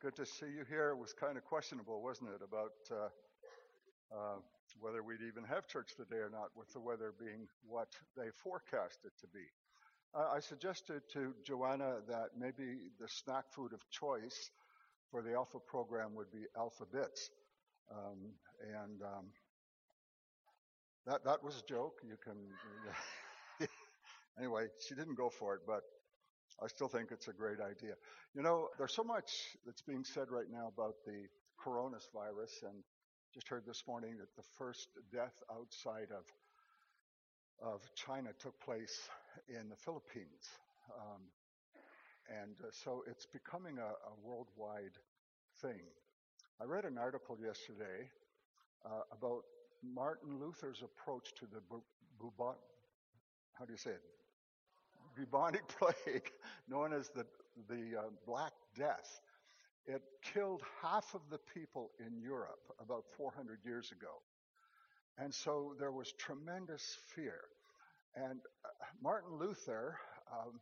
Good to see you here. It was kind of questionable, wasn't it, about uh, uh, whether we'd even have church today or not, with the weather being what they forecast it to be. Uh, I suggested to Joanna that maybe the snack food of choice for the Alpha program would be Alpha Bits. Um, and um, that, that was a joke. You can. anyway, she didn't go for it, but I still think it's a great idea. You know, there's so much that's being said right now about the coronavirus, and just heard this morning that the first death outside of of China took place in the Philippines, um, and uh, so it's becoming a, a, worldwide thing. I read an article yesterday uh, about Martin Luther's approach to the bu- how do you say it bubonic plague, known as the, the uh, Black Death. It killed half of the people in Europe about 400 years ago. And so there was tremendous fear. And uh, Martin Luther, um,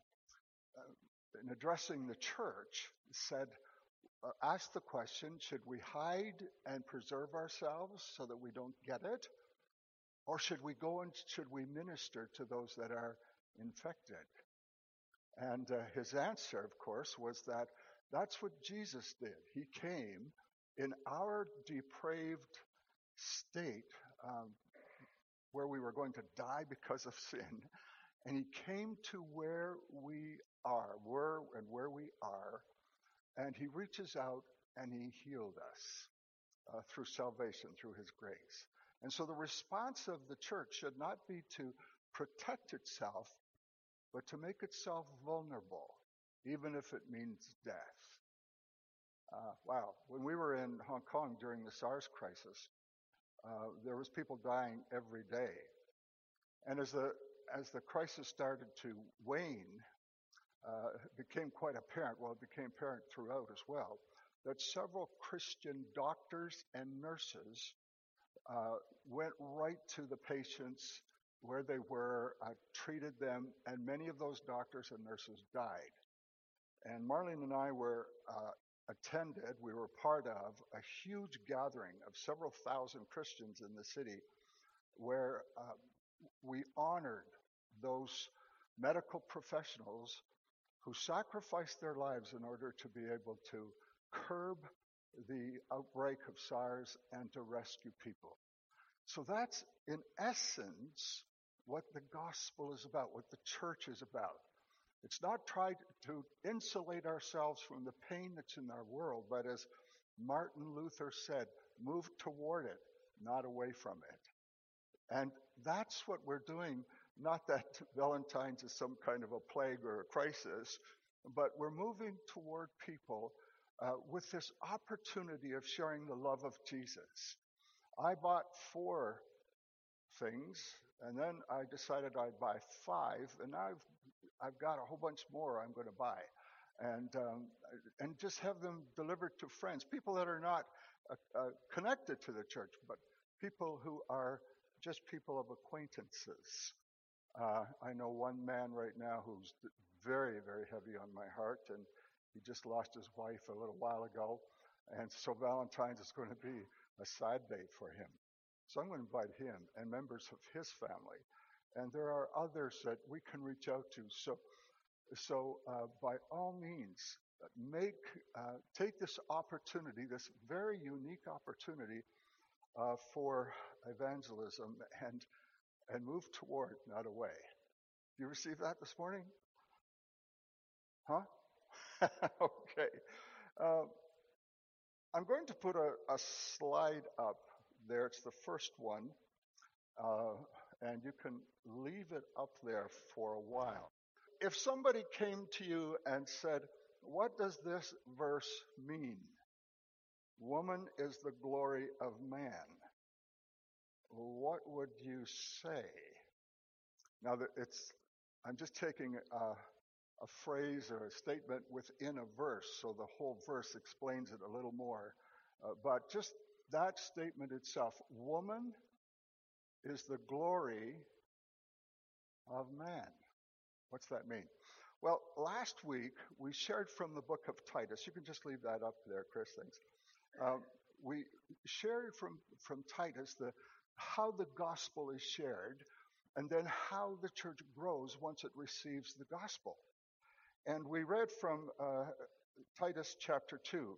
uh, in addressing the church, said, uh, asked the question should we hide and preserve ourselves so that we don't get it? Or should we go and should we minister to those that are infected. And uh, his answer, of course, was that that's what Jesus did. He came in our depraved state um, where we were going to die because of sin. And he came to where we are, where and where we are, and he reaches out and he healed us uh, through salvation, through his grace. And so the response of the church should not be to protect itself, but to make itself vulnerable, even if it means death. Uh, wow. When we were in Hong Kong during the SARS crisis, uh, there was people dying every day. And as the, as the crisis started to wane, uh, it became quite apparent, well, it became apparent throughout as well, that several Christian doctors and nurses uh, went right to the patients where they were, uh, treated them, and many of those doctors and nurses died. And Marlene and I were uh, attended, we were part of a huge gathering of several thousand Christians in the city where uh, we honored those medical professionals who sacrificed their lives in order to be able to curb the outbreak of SARS and to rescue people. So that's in essence what the gospel is about, what the church is about. It's not trying to insulate ourselves from the pain that's in our world, but as Martin Luther said, move toward it, not away from it. And that's what we're doing. Not that Valentine's is some kind of a plague or a crisis, but we're moving toward people uh, with this opportunity of sharing the love of Jesus. I bought four things, and then I decided I'd buy five, and I've I've got a whole bunch more I'm going to buy, and um, and just have them delivered to friends, people that are not uh, uh, connected to the church, but people who are just people of acquaintances. Uh, I know one man right now who's very very heavy on my heart, and he just lost his wife a little while ago, and so Valentine's is going to be a side day for him. So I'm going to invite him and members of his family. And there are others that we can reach out to. So, so uh, by all means, make uh, take this opportunity, this very unique opportunity uh, for evangelism, and and move toward, not away. You receive that this morning? Huh? okay. Uh, I'm going to put a, a slide up there. It's the first one. Uh, and you can leave it up there for a while. If somebody came to you and said, What does this verse mean? Woman is the glory of man. What would you say? Now, it's, I'm just taking a, a phrase or a statement within a verse, so the whole verse explains it a little more. Uh, but just that statement itself, woman is the glory of man. What's that mean? Well, last week we shared from the book of Titus. You can just leave that up there, Chris. Thanks. Um, we shared from, from Titus the, how the gospel is shared and then how the church grows once it receives the gospel. And we read from uh, Titus chapter 2.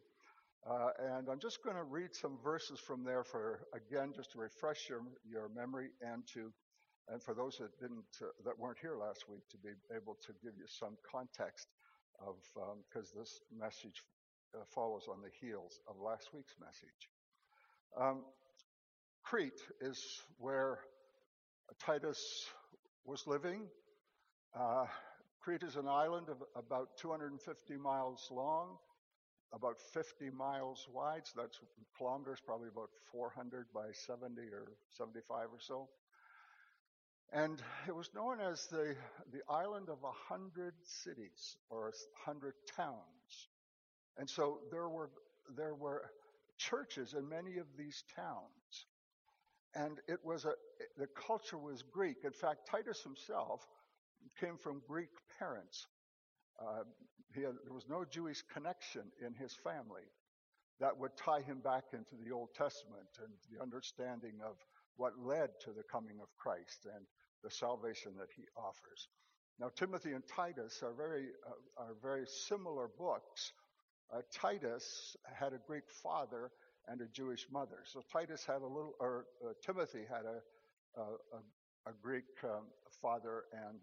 Uh, and I'm just going to read some verses from there for, again, just to refresh your, your memory and to, and for those that didn't, uh, that weren't here last week, to be able to give you some context of, because um, this message uh, follows on the heels of last week's message. Um, Crete is where Titus was living. Uh, Crete is an island of about 250 miles long, about 50 miles wide. So that's kilometers, probably about 400 by 70 or 75 or so. And it was known as the, the island of a hundred cities or a hundred towns. And so there were, there were churches in many of these towns. And it was a, the culture was Greek. In fact, Titus himself came from Greek parents. Uh, had, there was no Jewish connection in his family that would tie him back into the Old Testament and the understanding of what led to the coming of Christ and the salvation that he offers. Now, Timothy and Titus are very, uh, are very similar books. Uh, Titus had a Greek father and a Jewish mother. So Titus had a little, or uh, Timothy had a, a, a Greek um, father and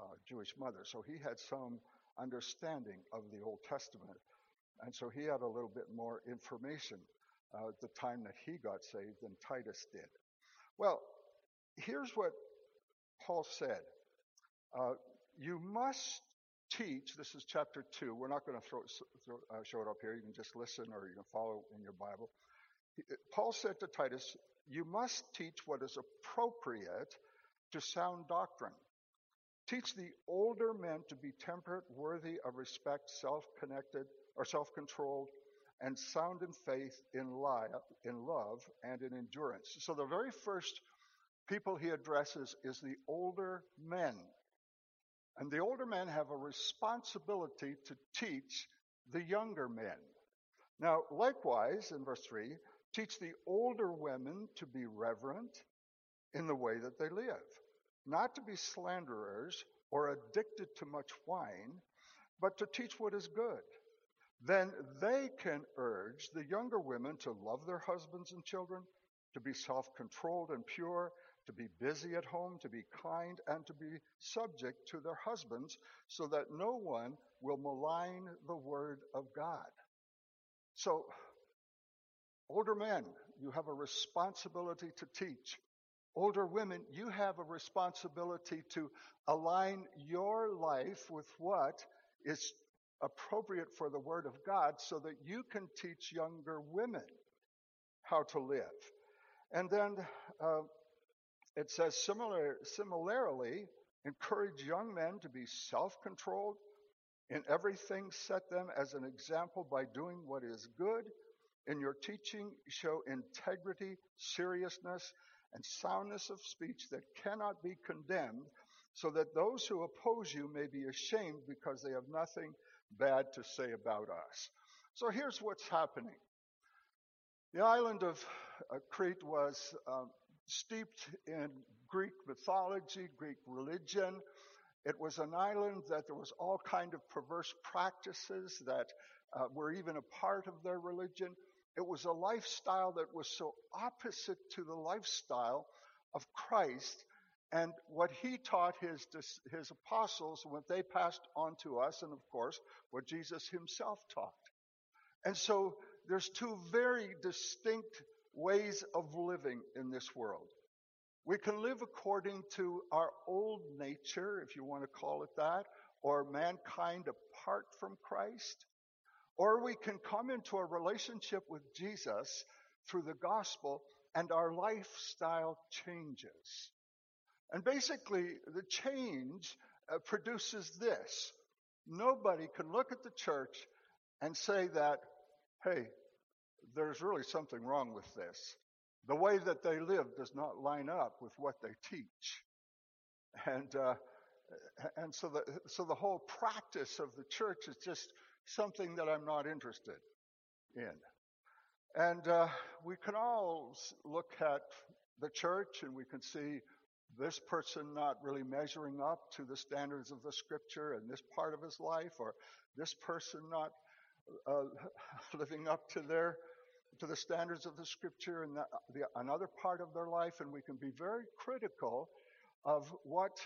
uh, Jewish mother. So he had some understanding of the Old Testament. And so he had a little bit more information uh, at the time that he got saved than Titus did. Well, here's what Paul said. Uh, you must teach, this is chapter 2. We're not going to throw, throw, uh, show it up here. You can just listen or you can follow in your Bible. Paul said to Titus, You must teach what is appropriate to sound doctrine. Teach the older men to be temperate, worthy of respect, self connected, or self controlled, and sound in faith, in, lie, in love, and in endurance. So the very first people he addresses is the older men. And the older men have a responsibility to teach the younger men. Now, likewise, in verse 3, teach the older women to be reverent in the way that they live, not to be slanderers or addicted to much wine, but to teach what is good. Then they can urge the younger women to love their husbands and children, to be self controlled and pure, to be busy at home, to be kind, and to be subject to their husbands, so that no one will malign the word of God. So, older men, you have a responsibility to teach. Older women, you have a responsibility to align your life with what is appropriate for the Word of God so that you can teach younger women how to live. And then uh, it says, similar, similarly, encourage young men to be self controlled. In everything, set them as an example by doing what is good. In your teaching, show integrity, seriousness, and soundness of speech that cannot be condemned, so that those who oppose you may be ashamed because they have nothing bad to say about us. So here's what's happening. The island of uh, Crete was um, steeped in Greek mythology, Greek religion. It was an island that there was all kind of perverse practices that uh, were even a part of their religion. It was a lifestyle that was so opposite to the lifestyle of Christ and what he taught his, his apostles, what they passed on to us, and of course, what Jesus himself taught. And so there's two very distinct ways of living in this world. We can live according to our old nature, if you want to call it that, or mankind apart from Christ. Or we can come into a relationship with Jesus through the gospel and our lifestyle changes. And basically, the change uh, produces this. Nobody can look at the church and say that, hey, there's really something wrong with this. The way that they live does not line up with what they teach. And uh, And so the, so the whole practice of the church is just something that I'm not interested in. And uh, we can all look at the church and we can see this person not really measuring up to the standards of the scripture in this part of his life, or this person not uh, living up to their to the standards of the scripture in the, the, another part of their life, and we can be very critical of what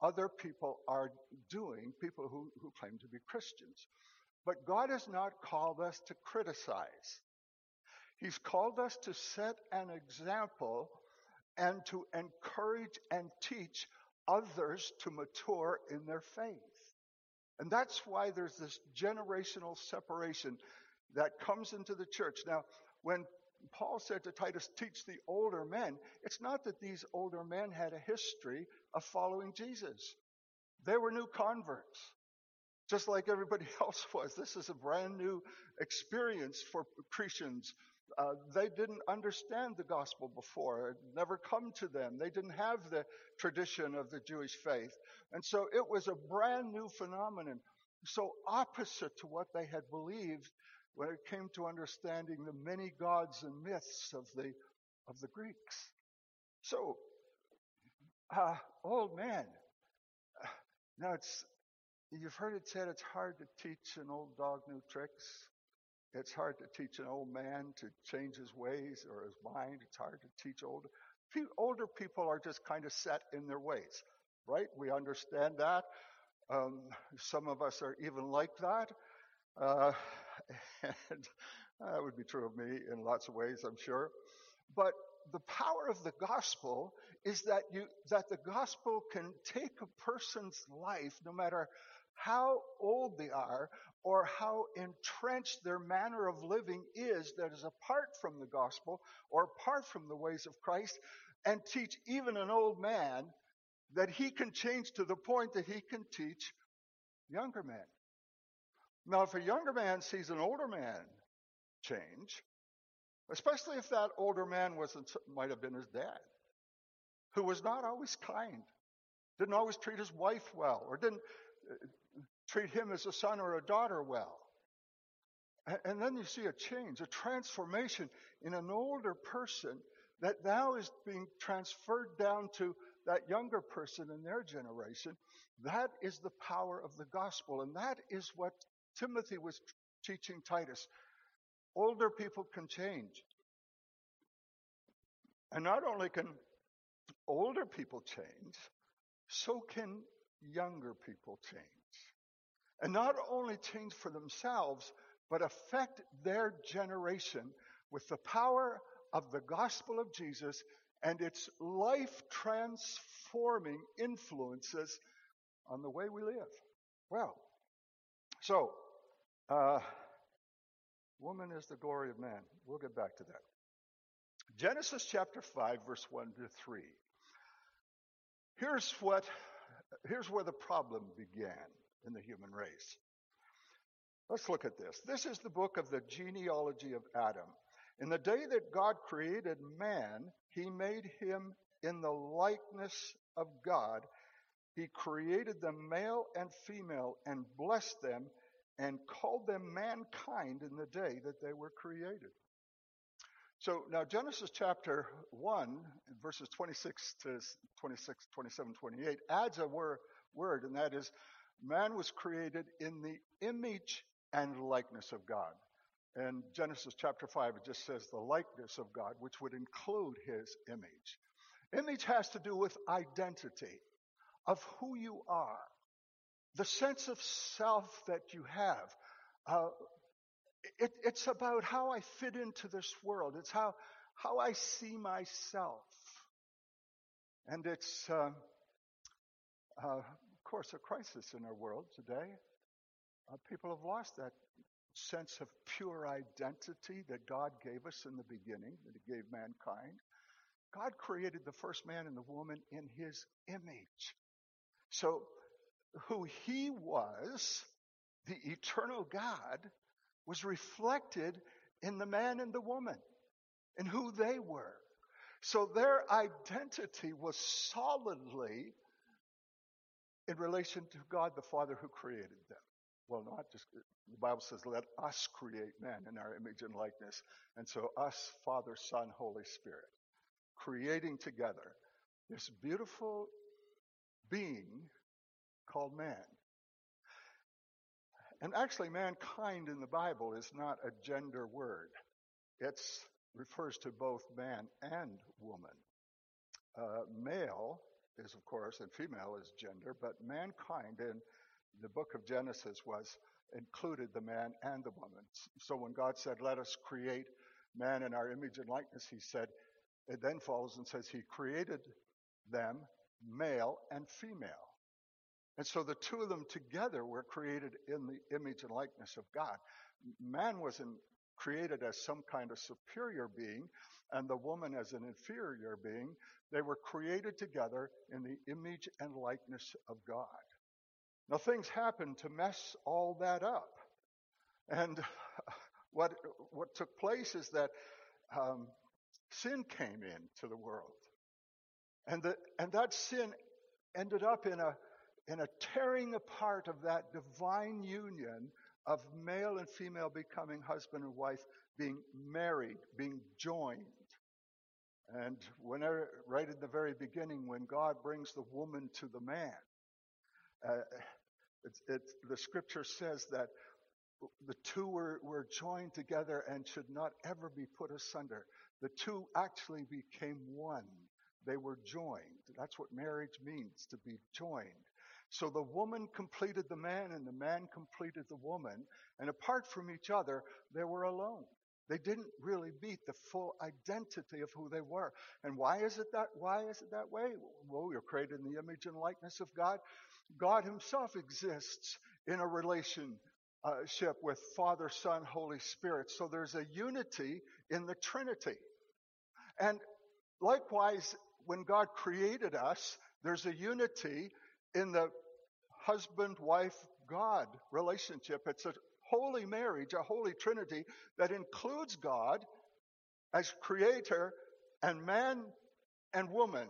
other people are doing, people who, who claim to be Christians. But God has not called us to criticize. He's called us to set an example and to encourage and teach others to mature in their faith. And that's why there's this generational separation that comes into the church. Now, when Paul said to Titus, teach the older men, it's not that these older men had a history of following Jesus. They were new converts, just like everybody else was. This is a brand new experience for Christians uh, they didn't understand the gospel before. It never come to them. They didn't have the tradition of the Jewish faith. And so it was a brand new phenomenon, so opposite to what they had believed when it came to understanding the many gods and myths of the, of the Greeks. So, uh, old man, now it's, you've heard it said it's hard to teach an old dog new tricks. It's hard to teach an old man to change his ways or his mind. It's hard to teach older. Older people are just kind of set in their ways, right? We understand that. Um, some of us are even like that. Uh, and that would be true of me in lots of ways, I'm sure. But the power of the gospel is that you, that the gospel can take a person's life, no matter how old they are or how entrenched their manner of living is that is apart from the gospel or apart from the ways of Christ and teach even an old man that he can change to the point that he can teach younger men. Now, if a younger man sees an older man change, especially if that older man wasn't, might have been his dad, who was not always kind, didn't always treat his wife well, or didn't treat him as a son or a daughter well. And then you see a change, a transformation in an older person that now is being transferred down to that younger person in their generation. That is the power of the gospel. And that is what Timothy was teaching Titus. Older people can change. And not only can older people change, so can younger people change and not only change for themselves, but affect their generation with the power of the gospel of Jesus and its life transforming influences on the way we live. Well, so, uh, woman is the glory of man. We'll get back to that. Genesis chapter 5, verse 1 to 3. Here's what, here's where the problem began in the human race. Let's look at this. This is the book of the genealogy of Adam. In the day that God created man, he made him in the likeness of God. He created them male and female and blessed them and called them mankind in the day that they were created. So now Genesis chapter 1, verses 26 to 26, 27, 28 adds a word, word and that is Man was created in the image and likeness of God. And Genesis chapter 5, it just says the likeness of God, which would include his image. Image has to do with identity of who you are, the sense of self that you have. Uh, it, it's about how I fit into this world. It's how, how I see myself. And it's uh, uh, course, a crisis in our world today. Uh, people have lost that sense of pure identity that God gave us in the beginning, that He gave mankind. God created the first man and the woman in His image. So, who He was, the eternal God, was reflected in the man and the woman and who they were. So their identity was solidly in relation to God the Father who created them. Well, not just, the Bible says, let us create man in our image and likeness. And so, us, Father, Son, Holy Spirit, creating together this beautiful being called man. And actually, mankind in the Bible is not a gender word. It refers to both man and woman. Uh, male is, of course, and female is gender, but mankind in the book of Genesis was included the man and the woman. So when God said, Let us create man in our image and likeness, he said, it then follows and says, He created them male and female. And so the two of them together were created in the image and likeness of God. Man wasn't created as some kind of superior being, and the woman as an inferior being. They were created together in the image and likeness of God. Now, things happened to mess all that up. And what, what took place is that um, sin came into the world. And, the, and that sin ended up in a, in a tearing apart of that divine union of male and female becoming husband and wife, being married, being joined. And whenever, right in the very beginning, when God brings the woman to the man, uh, it's, it's, the scripture says that the two were, were joined together and should not ever be put asunder. The two actually became one. They were joined. That's what marriage means, to be joined. So the woman completed the man and the man completed the woman. And apart from each other, they were alone. They didn't really meet the full identity of who they were. And why is it that why is it that way? Well, we are created in the image and likeness of God. God himself exists in a relationship with Father, Son, Holy Spirit. So there's a unity in the Trinity. And likewise, when God created us, there's a unity in the husband, wife, God relationship. It's a holy marriage, a holy trinity that includes God as creator and man and woman,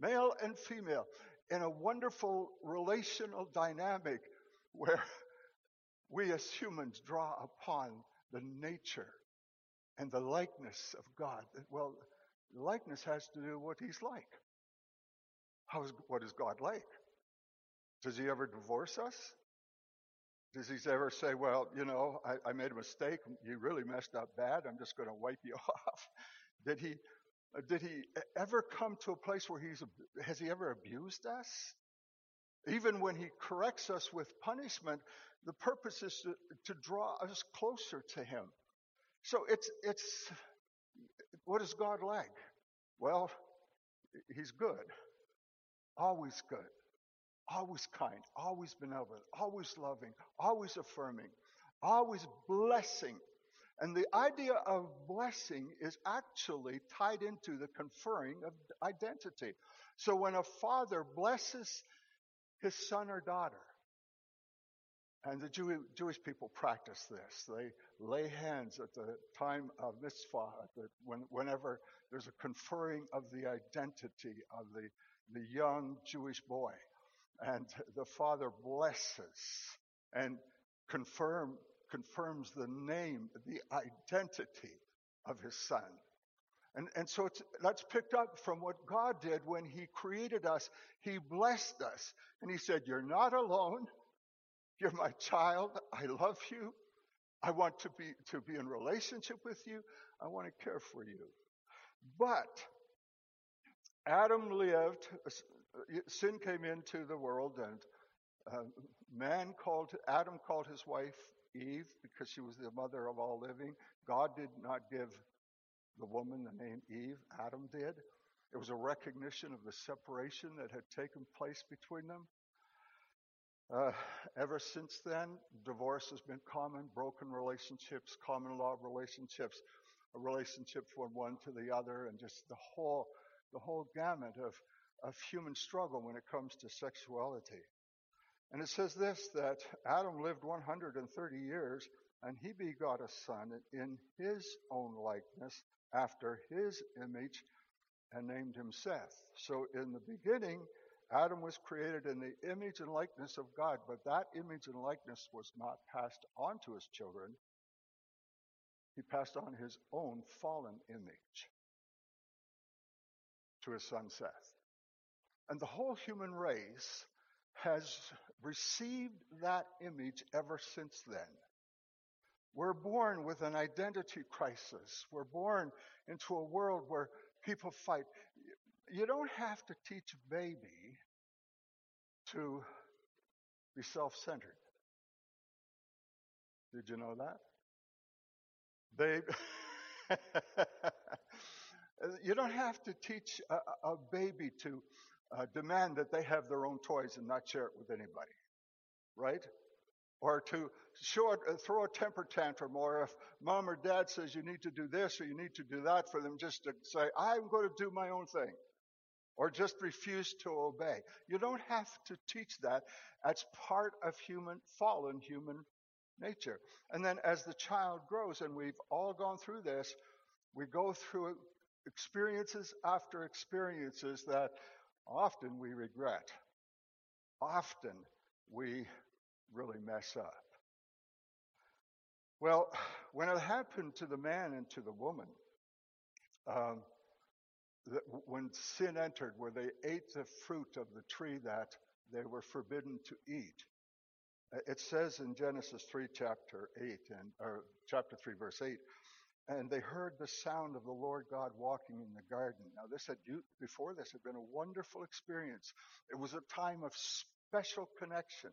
male and female, in a wonderful relational dynamic where we as humans draw upon the nature and the likeness of God. Well, likeness has to do with what he's like. How is, what is God like? Does he ever divorce us? Does he ever say, well, you know, I, I made a mistake. You really messed up bad. I'm just going to wipe you off. Did he, did he ever come to a place where he's, has he ever abused us? Even when he corrects us with punishment, the purpose is to, to draw us closer to him. So it's, it's, what is God like? Well, he's good. Always good always kind, always benevolent, always loving, always affirming, always blessing. And the idea of blessing is actually tied into the conferring of identity. So when a father blesses his son or daughter, and the Jew, Jewish people practice this. They lay hands at the time of mitzvah, when, whenever there's a conferring of the identity of the, the young Jewish boy. And the Father blesses and confirm, confirms the name, the identity of His Son. And, and so that's picked up from what God did when He created us. He blessed us. And He said, You're not alone. You're my child. I love you. I want to be, to be in relationship with you. I want to care for you. But Adam lived sin came into the world, and uh, man called, Adam called his wife Eve because she was the mother of all living. God did not give the woman the name Eve, Adam did. It was a recognition of the separation that had taken place between them. Uh, ever since then, divorce has been common, broken relationships, common law relationships, a relationship from one to the other, and just the whole, the whole gamut of of human struggle when it comes to sexuality. And it says this that Adam lived 130 years and he begot a son in his own likeness after his image and named him Seth. So in the beginning, Adam was created in the image and likeness of God, but that image and likeness was not passed on to his children. He passed on his own fallen image to his son Seth. And the whole human race has received that image ever since then. We're born with an identity crisis. We're born into a world where people fight. You don't have to teach a baby to be self centered. Did you know that? They. you don't have to teach a, a baby to uh, demand that they have their own toys and not share it with anybody, right? Or to show uh, throw a temper tantrum, or if mom or dad says you need to do this or you need to do that, for them just to say, I'm going to do my own thing, or just refuse to obey. You don't have to teach that. That's part of human, fallen human nature. And then as the child grows, and we've all gone through this, we go through experiences after experiences that often we regret. Often we really mess up. Well, when it happened to the man and to the woman, um, when sin entered, where they ate the fruit of the tree that they were forbidden to eat, it says in Genesis 3, chapter 8, and or chapter 3, verse 8, and they heard the sound of the Lord God walking in the garden. Now, this had before this had been a wonderful experience. It was a time of special connection.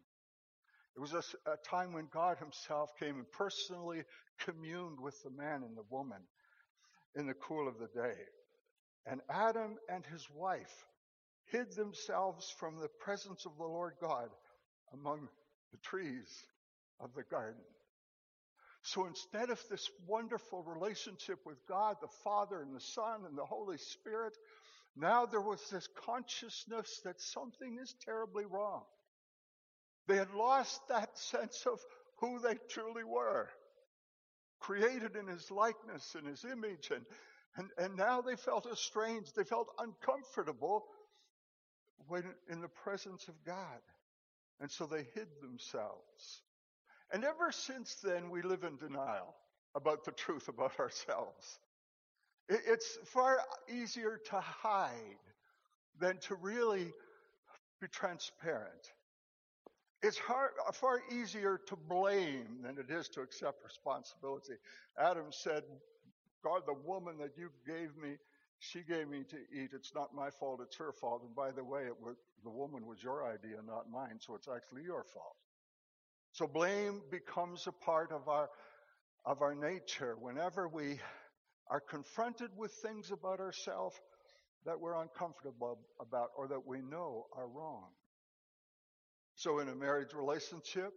It was a, a time when God Himself came and personally communed with the man and the woman in the cool of the day. And Adam and his wife hid themselves from the presence of the Lord God among the trees of the garden. So instead of this wonderful relationship with God, the Father and the Son and the Holy Spirit, now there was this consciousness that something is terribly wrong. They had lost that sense of who they truly were, created in His likeness and His image, and, and, and now they felt estranged. They felt uncomfortable when in the presence of God. And so they hid themselves. And ever since then, we live in denial about the truth about ourselves. It's far easier to hide than to really be transparent. It's hard, far easier to blame than it is to accept responsibility. Adam said, God, the woman that you gave me, she gave me to eat. It's not my fault, it's her fault. And by the way, was, the woman was your idea, not mine, so it's actually your fault. So blame becomes a part of our, of our nature whenever we are confronted with things about ourselves that we're uncomfortable about or that we know are wrong. So in a marriage relationship,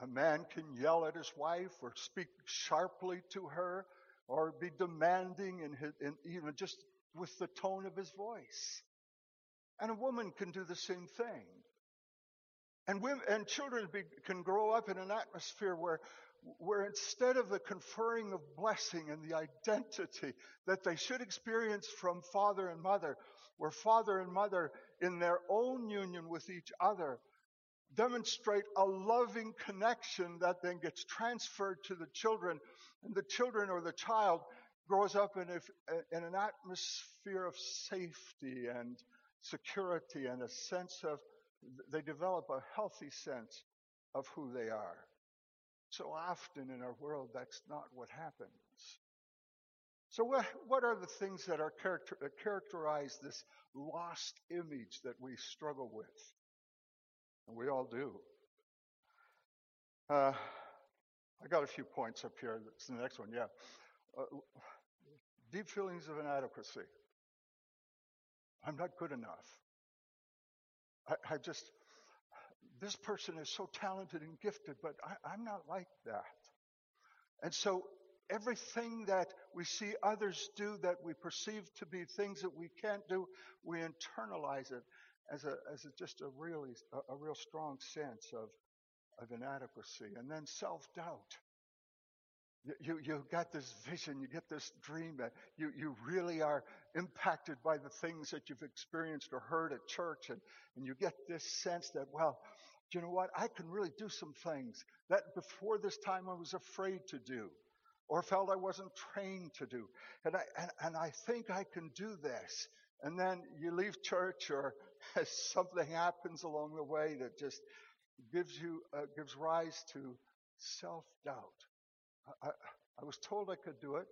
a man can yell at his wife or speak sharply to her or be demanding in, his, in even just with the tone of his voice. And a woman can do the same thing. And women and children be, can grow up in an atmosphere where, where instead of the conferring of blessing and the identity that they should experience from father and mother, where father and mother in their own union with each other demonstrate a loving connection that then gets transferred to the children, and the children or the child grows up in, a, in an atmosphere of safety and security and a sense of they develop a healthy sense of who they are. So often in our world, that's not what happens. So, what, what are the things that are character, characterize this lost image that we struggle with? And we all do. Uh, I got a few points up here. That's the next one, yeah. Uh, deep feelings of inadequacy. I'm not good enough. I, I just, this person is so talented and gifted, but I, I'm not like that. And so everything that we see others do that we perceive to be things that we can't do, we internalize it as a as a, just a really a, a real strong sense of of inadequacy, and then self doubt. You, you, got this vision, you get this dream that you, you really are impacted by the things that you've experienced or heard at church. And, and you get this sense that, well, you know what? I can really do some things that before this time I was afraid to do or felt I wasn't trained to do. And I, and, and I think I can do this. And then you leave church or something happens along the way that just gives you, uh, gives rise to self-doubt. I, I, I was told I could do it.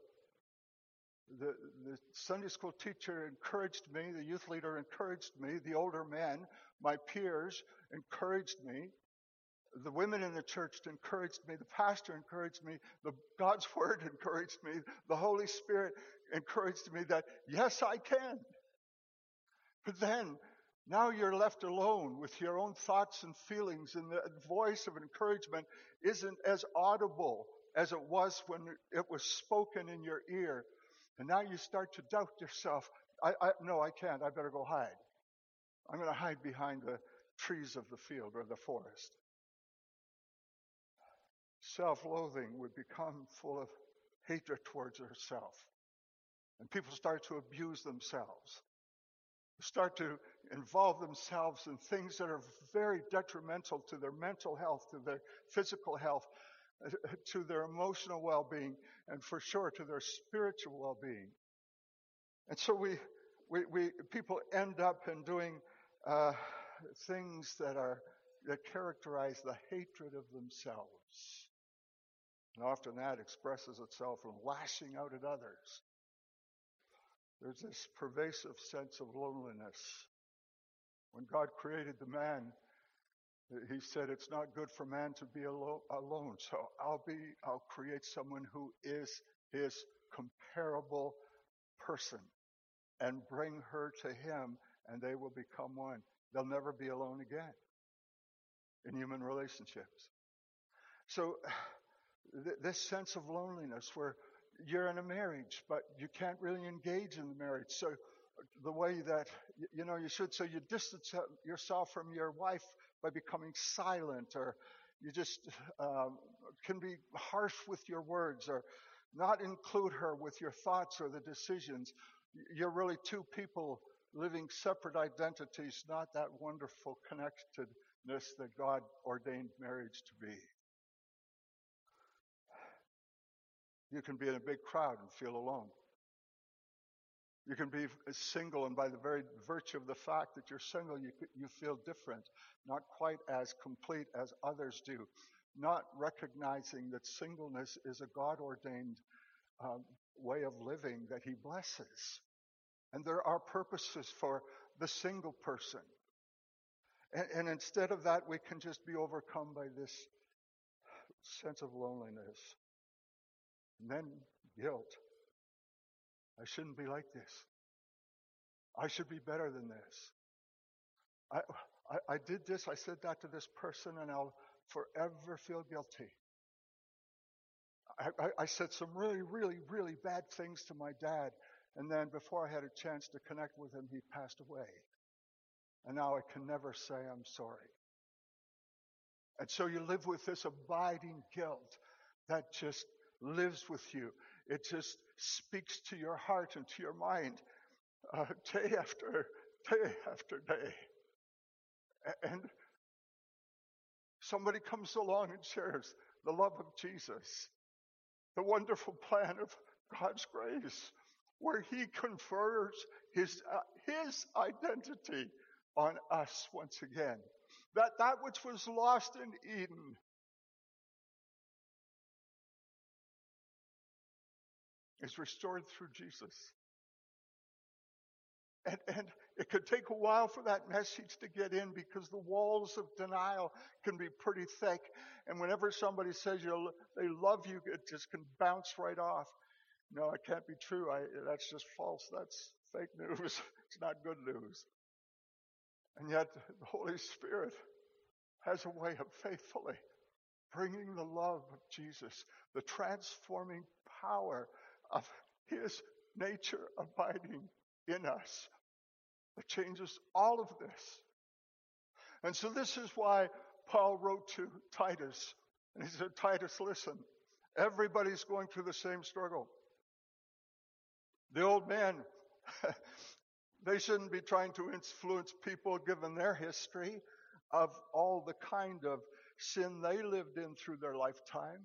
The, the Sunday school teacher encouraged me, the youth leader encouraged me, the older men, my peers encouraged me. The women in the church encouraged me. The pastor encouraged me. The God's word encouraged me. The Holy Spirit encouraged me that yes, I can. But then now you're left alone with your own thoughts and feelings, and the voice of encouragement isn't as audible as it was when it was spoken in your ear. And now you start to doubt yourself. I, I no, I can't. I better go hide. I'm going to hide behind the trees of the field or the forest. Self loathing would become full of hatred towards herself. And people start to abuse themselves, start to involve themselves in things that are very detrimental to their mental health, to their physical health, to their emotional well being, and for sure to their spiritual well being. And so we, we, we people end up in doing uh, things that are that characterize the hatred of themselves. And often that expresses itself in lashing out at others. There's this pervasive sense of loneliness. When God created the man, he said, It's not good for man to be alone. So I'll be, I'll create someone who is his comparable person and bring her to him and they will become one. They'll never be alone again in human relationships. So, th- this sense of loneliness where you're in a marriage, but you can't really engage in the marriage. So, the way that, you know, you should, so you distance uh, yourself from your wife by becoming silent, or you just um, can be harsh with your words, or not include her with your thoughts or the decisions. You're really two people living separate identities, not that wonderful connectedness that God ordained marriage to be. You can be in a big crowd and feel alone. You can be single, and by the very virtue of the fact that you're single, you, you feel different, not quite as complete as others do, not recognizing that singleness is a God ordained um, way of living that He blesses. And there are purposes for the single person. And, and instead of that, we can just be overcome by this sense of loneliness. And then guilt. I shouldn't be like this. I should be better than this. I, I, I, did this, I said that to this person, and I'll forever feel guilty. I, I, I said some really, really, really bad things to my dad, and then before I had a chance to connect with him, he passed away. And now I can never say I'm sorry. And so you live with this abiding guilt that just lives with you. It just speaks to your heart and to your mind uh, day after day after day. And somebody comes along and shares the love of Jesus, the wonderful plan of God's grace, where he confers his, uh, his identity on us once again. That that which was lost in Eden is restored through Jesus. And, and it could take a while for that message to get in because the walls of denial can be pretty thick. And whenever somebody says you they love you, it just can bounce right off. No, it can't be true. I, that's just false. That's fake news. it's not good news. And yet, the Holy Spirit has a way of faithfully bringing the love of Jesus, the transforming power of His nature abiding in us that changes all of this. And so, this is why Paul wrote to Titus, and he said, Titus, listen, Everybody's going through the same struggle. The old men, they shouldn't be trying to influence people given their history of all the kind of sin they lived in through their lifetime.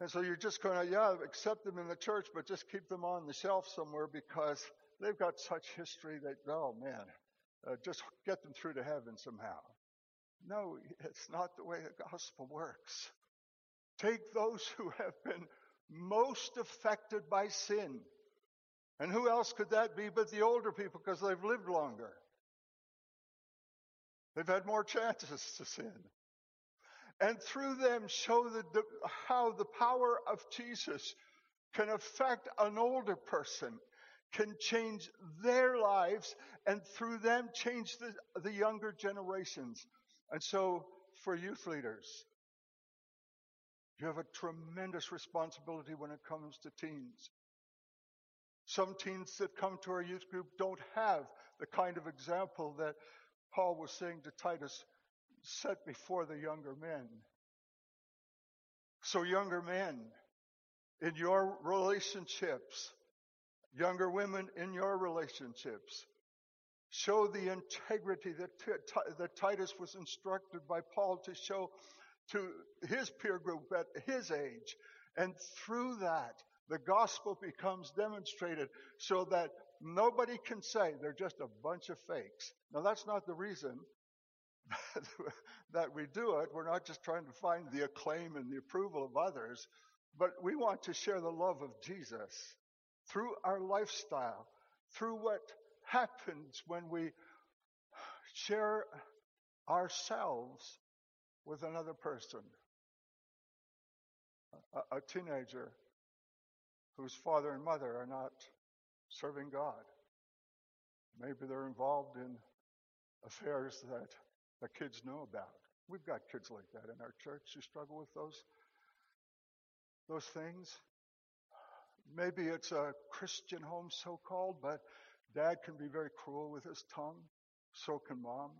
And so you're just going to, yeah, accept them in the church, but just keep them on the shelf somewhere because they've got such history that, oh man, uh, just get them through to heaven somehow. No, it's not the way the gospel works. Take those who have been most affected by sin. And who else could that be but the older people because they've lived longer? They've had more chances to sin. And through them show the, how the power of Jesus can affect an older person, can change their lives, and through them change the, the younger generations. And so, for youth leaders, you have a tremendous responsibility when it comes to teens. Some teens that come to our youth group don't have the kind of example that Paul was saying to Titus set before the younger men. So, younger men, in your relationships, younger women in your relationships, show the integrity that, that Titus was instructed by Paul to show to his peer group at his age. And through that, the gospel becomes demonstrated so that nobody can say they're just a bunch of fakes. Now, that's not the reason that we do it. We're not just trying to find the acclaim and the approval of others, but we want to share the love of Jesus through our lifestyle, through what happens when we share ourselves with another person. A, a teenager whose father and mother are not serving God. Maybe they're involved in affairs that the kids know about. We've got kids like that in our church who struggle with those, those things. Maybe it's a Christian home, so called, but dad can be very cruel with his tongue. So can mom.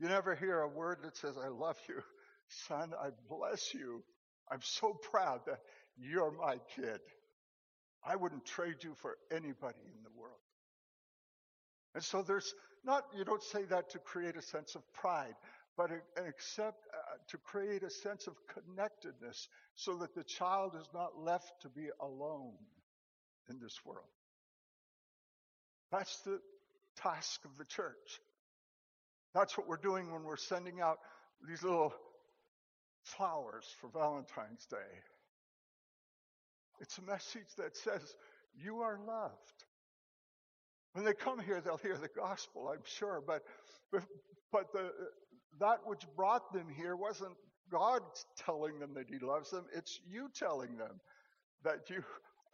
You never hear a word that says, I love you. Son, I bless you. I'm so proud that you're my kid. I wouldn't trade you for anybody in the world. And so there's not, you don't say that to create a sense of pride, but except uh, to create a sense of connectedness so that the child is not left to be alone in this world. That's the task of the church. That's what we're doing when we're sending out these little flowers for Valentine's Day. It's a message that says, You are loved. When they come here, they'll hear the gospel, I'm sure, but, but the, that which brought them here wasn't God telling them that He loves them, it's you telling them that you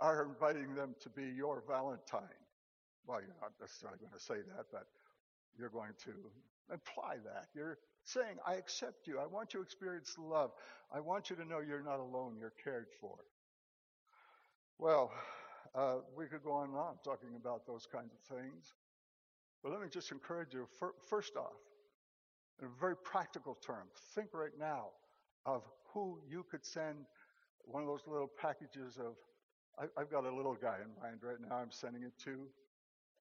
are inviting them to be your Valentine. Well, you're not necessarily going to say that, but you're going to imply that. You're saying, I accept you. I want you to experience love. I want you to know you're not alone, you're cared for. Well, uh, we could go on and on talking about those kinds of things. But let me just encourage you, first off, in a very practical term, think right now of who you could send one of those little packages of. I, I've got a little guy in mind right now I'm sending it to.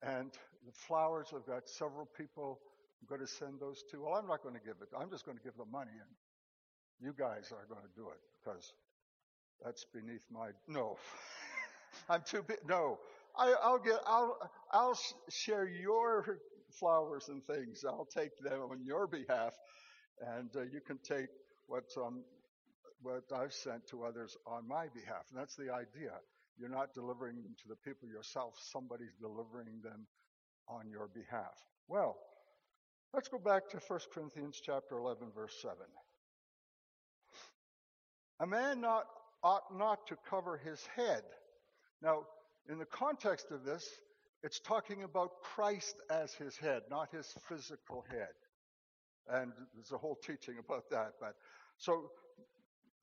And the flowers, I've got several people I'm going to send those to. Well, I'm not going to give it. I'm just going to give the money, and you guys are going to do it because that's beneath my. No, I'm too big. No, I, will get. I'll. I'll share your flowers and things. I'll take them on your behalf, and uh, you can take what's on what I've sent to others on my behalf. And that's the idea. You're not delivering them to the people yourself. Somebody's delivering them on your behalf. Well, let's go back to 1 Corinthians chapter 11 verse 7. A man not, ought not to cover his head. Now, in the context of this, it's talking about Christ as his head, not his physical head. And there's a whole teaching about that. But so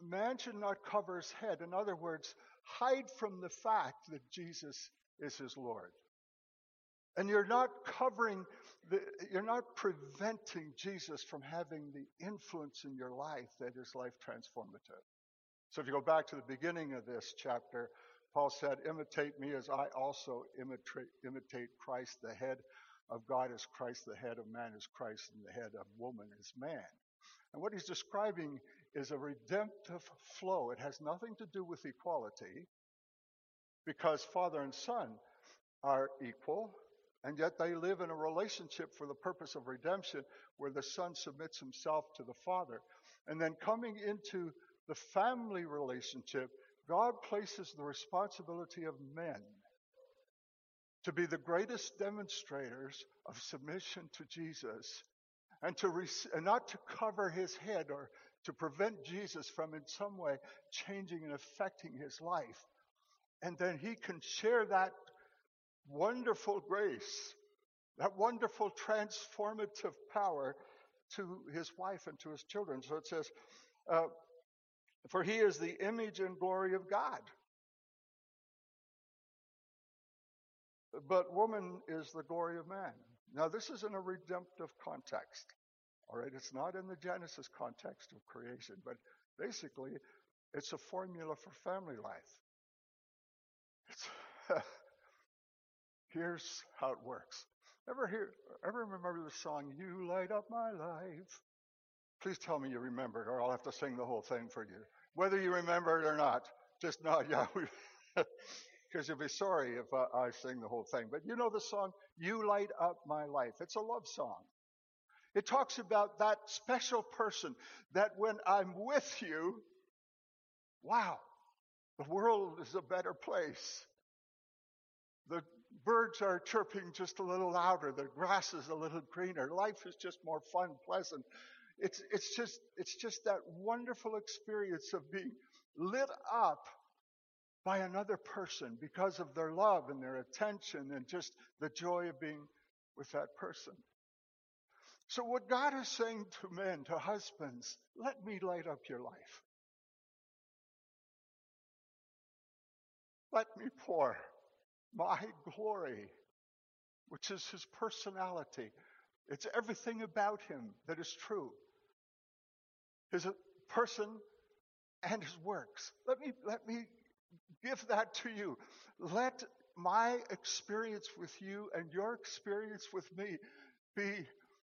man should not cover his head. In other words, hide from the fact that Jesus is his Lord. And you're not covering, the, you're not preventing Jesus from having the influence in your life that is life transformative. So if you go back to the beginning of this chapter, Paul said, Imitate me as I also imitate, imitate Christ. The head of God is Christ, the head of man is Christ, and the head of woman is man. And what he's describing is a redemptive flow. It has nothing to do with equality because father and son are equal, and yet they live in a relationship for the purpose of redemption where the son submits himself to the father. And then coming into the family relationship, God places the responsibility of men to be the greatest demonstrators of submission to Jesus and to and not to cover his head or to prevent Jesus from in some way changing and affecting his life. And then he can share that wonderful grace, that wonderful transformative power to his wife and to his children. So it says, uh, For he is the image and glory of God. But woman is the glory of man. Now, this is in a redemptive context. All right, it's not in the Genesis context of creation, but basically, it's a formula for family life. It's here's how it works. Ever hear? Ever remember the song "You Light Up My Life"? Please tell me you remember it, or I'll have to sing the whole thing for you. Whether you remember it or not, just nod. Yeah, because you'll be sorry if I, I sing the whole thing. But you know the song "You Light Up My Life." It's a love song. It talks about that special person that when I'm with you, wow, the world is a better place. The birds are chirping just a little louder. The grass is a little greener. Life is just more fun, pleasant. It's, it's just, it's just that wonderful experience of being lit up by another person because of their love and their attention and just the joy of being with that person. So, what God is saying to men, to husbands, let me light up your life. Let me pour my glory, which is his personality. It's everything about him that is true. His person and his works. Let me, let me give that to you. Let my experience with you and your experience with me be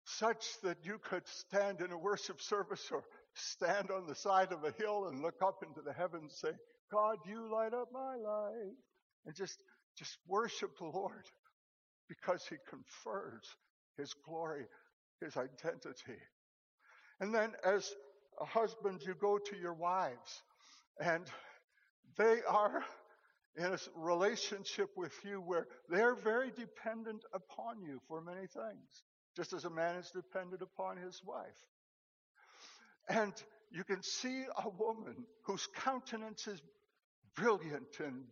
such that you could stand in a worship service or stand on the side of a hill and look up into the heavens and say, God, you light up my life. And just, just worship the Lord because he confers his glory, his identity. And then as a husband, you go to your wives and they are in a relationship with you where they're very dependent upon you for many things just as a man is dependent upon his wife. And you can see a woman whose countenance is brilliant and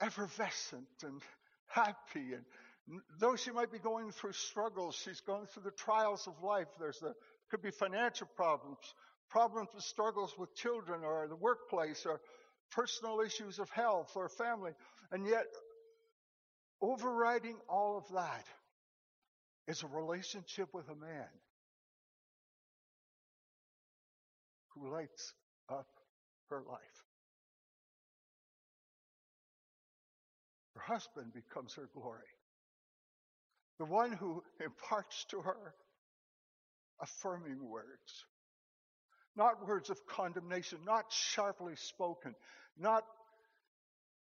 effervescent and happy. And though she might be going through struggles, she's going through the trials of life. There's the, could be financial problems, problems with struggles with children or the workplace or personal issues of health or family. And yet, overriding all of that is a relationship with a man who lights up her life. Her husband becomes her glory. The one who imparts to her affirming words. Not words of condemnation, not sharply spoken, not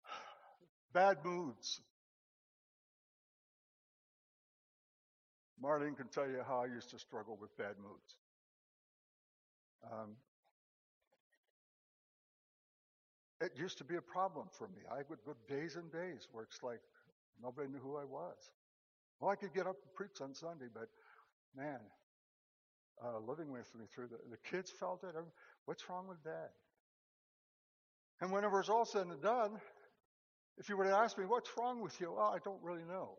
bad moods, Marlene can tell you how I used to struggle with bad moods. Um, it used to be a problem for me. I would go days and days where it's like nobody knew who I was. Well, I could get up and preach on Sunday, but man, uh, living with me through the, the kids felt it. What's wrong with dad? And whenever it's all said and done, if you were to ask me, what's wrong with you? Well, I don't really know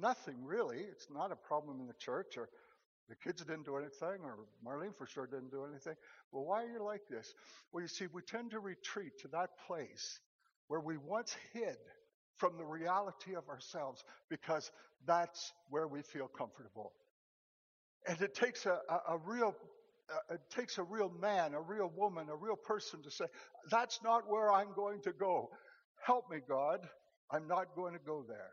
nothing really. It's not a problem in the church or the kids didn't do anything or Marlene for sure didn't do anything. Well, why are you like this? Well, you see, we tend to retreat to that place where we once hid from the reality of ourselves because that's where we feel comfortable. And it takes a, a, a real uh, it takes a real man, a real woman, a real person to say, That's not where I'm going to go. Help me, God. I'm not going to go there.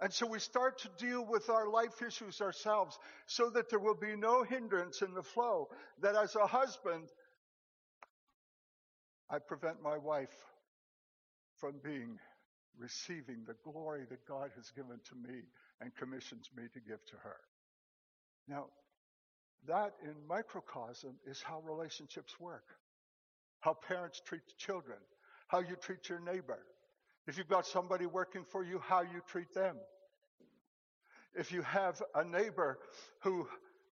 And so we start to deal with our life issues ourselves so that there will be no hindrance in the flow. That as a husband, I prevent my wife from being, receiving the glory that God has given to me and commissions me to give to her. Now, that in microcosm is how relationships work. How parents treat children, how you treat your neighbor. If you've got somebody working for you, how you treat them. If you have a neighbor who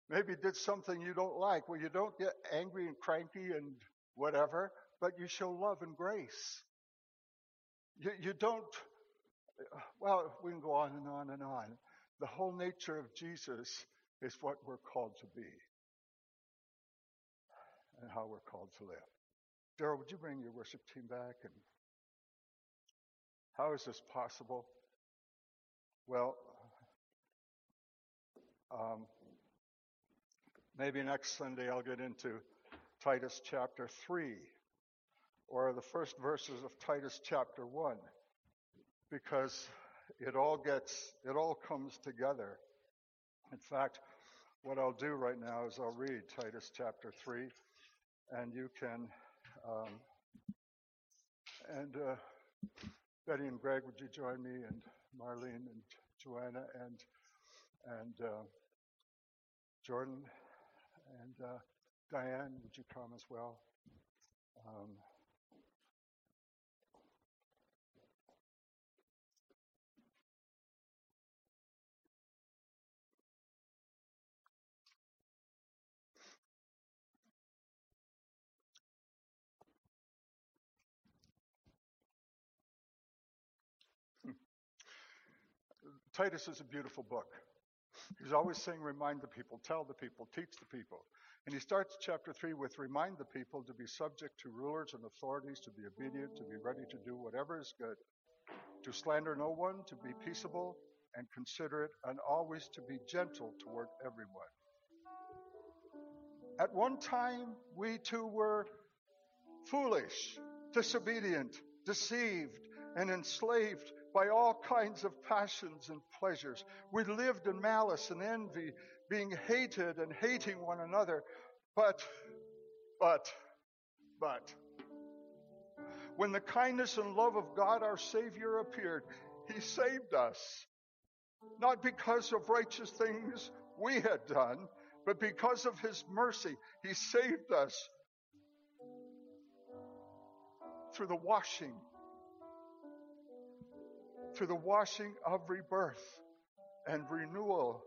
maybe did something you don't like, well, you don't get angry and cranky and whatever, but you show love and grace. You, you don't, well, we can go on and on and on. The whole nature of Jesus is what we're called to be and how we're called to live. Daryl, would you bring your worship team back? And how is this possible? Well, um, maybe next Sunday I'll get into Titus chapter 3 or the first verses of Titus chapter 1 because it all gets, it all comes together. In fact, what I'll do right now is I'll read Titus chapter 3 and you can, um, and uh, Betty and Greg, would you join me and Marlene and Joanna and, and uh, Jordan and uh, Diane, would you come as well? Um, Titus is a beautiful book. He's always saying, remind the people, tell the people, teach the people. And he starts chapter 3 with remind the people to be subject to rulers and authorities, to be obedient, to be ready to do whatever is good, to slander no one, to be peaceable and considerate, and always to be gentle toward everyone. At one time, we too were foolish, disobedient, deceived, and enslaved by all kinds of passions and pleasures. We lived in malice and envy, being hated and hating one another. But, but, but, when the kindness and love of God our Savior appeared, He saved us. Not because of righteous things we had done, but because of His mercy. He saved us through the washing through the washing of rebirth and renewal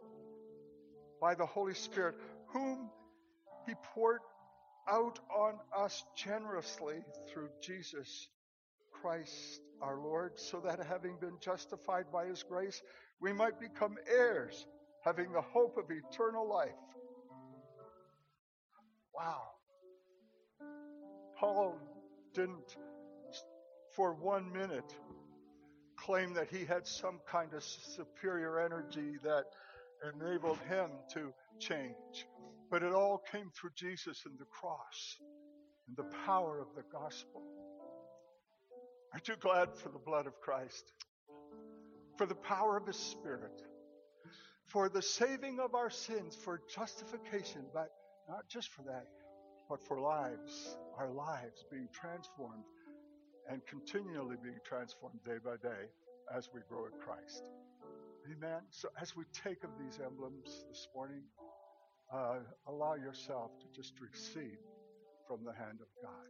by the Holy Spirit, whom He poured out on us generously through Jesus Christ our Lord, so that having been justified by His grace, we might become heirs, having the hope of eternal life. Wow. Paul didn't, for one minute, claim that he had some kind of superior energy that enabled him to change. But it all came through Jesus and the cross and the power of the gospel. Aren't you glad for the blood of Christ? For the power of His Spirit? For the saving of our sins, for justification, but not just for that, but for lives, our lives being transformed and continually being transformed day by day as we grow in Christ. Amen. So as we take of these emblems this morning, uh, allow yourself to just receive from the hand of God.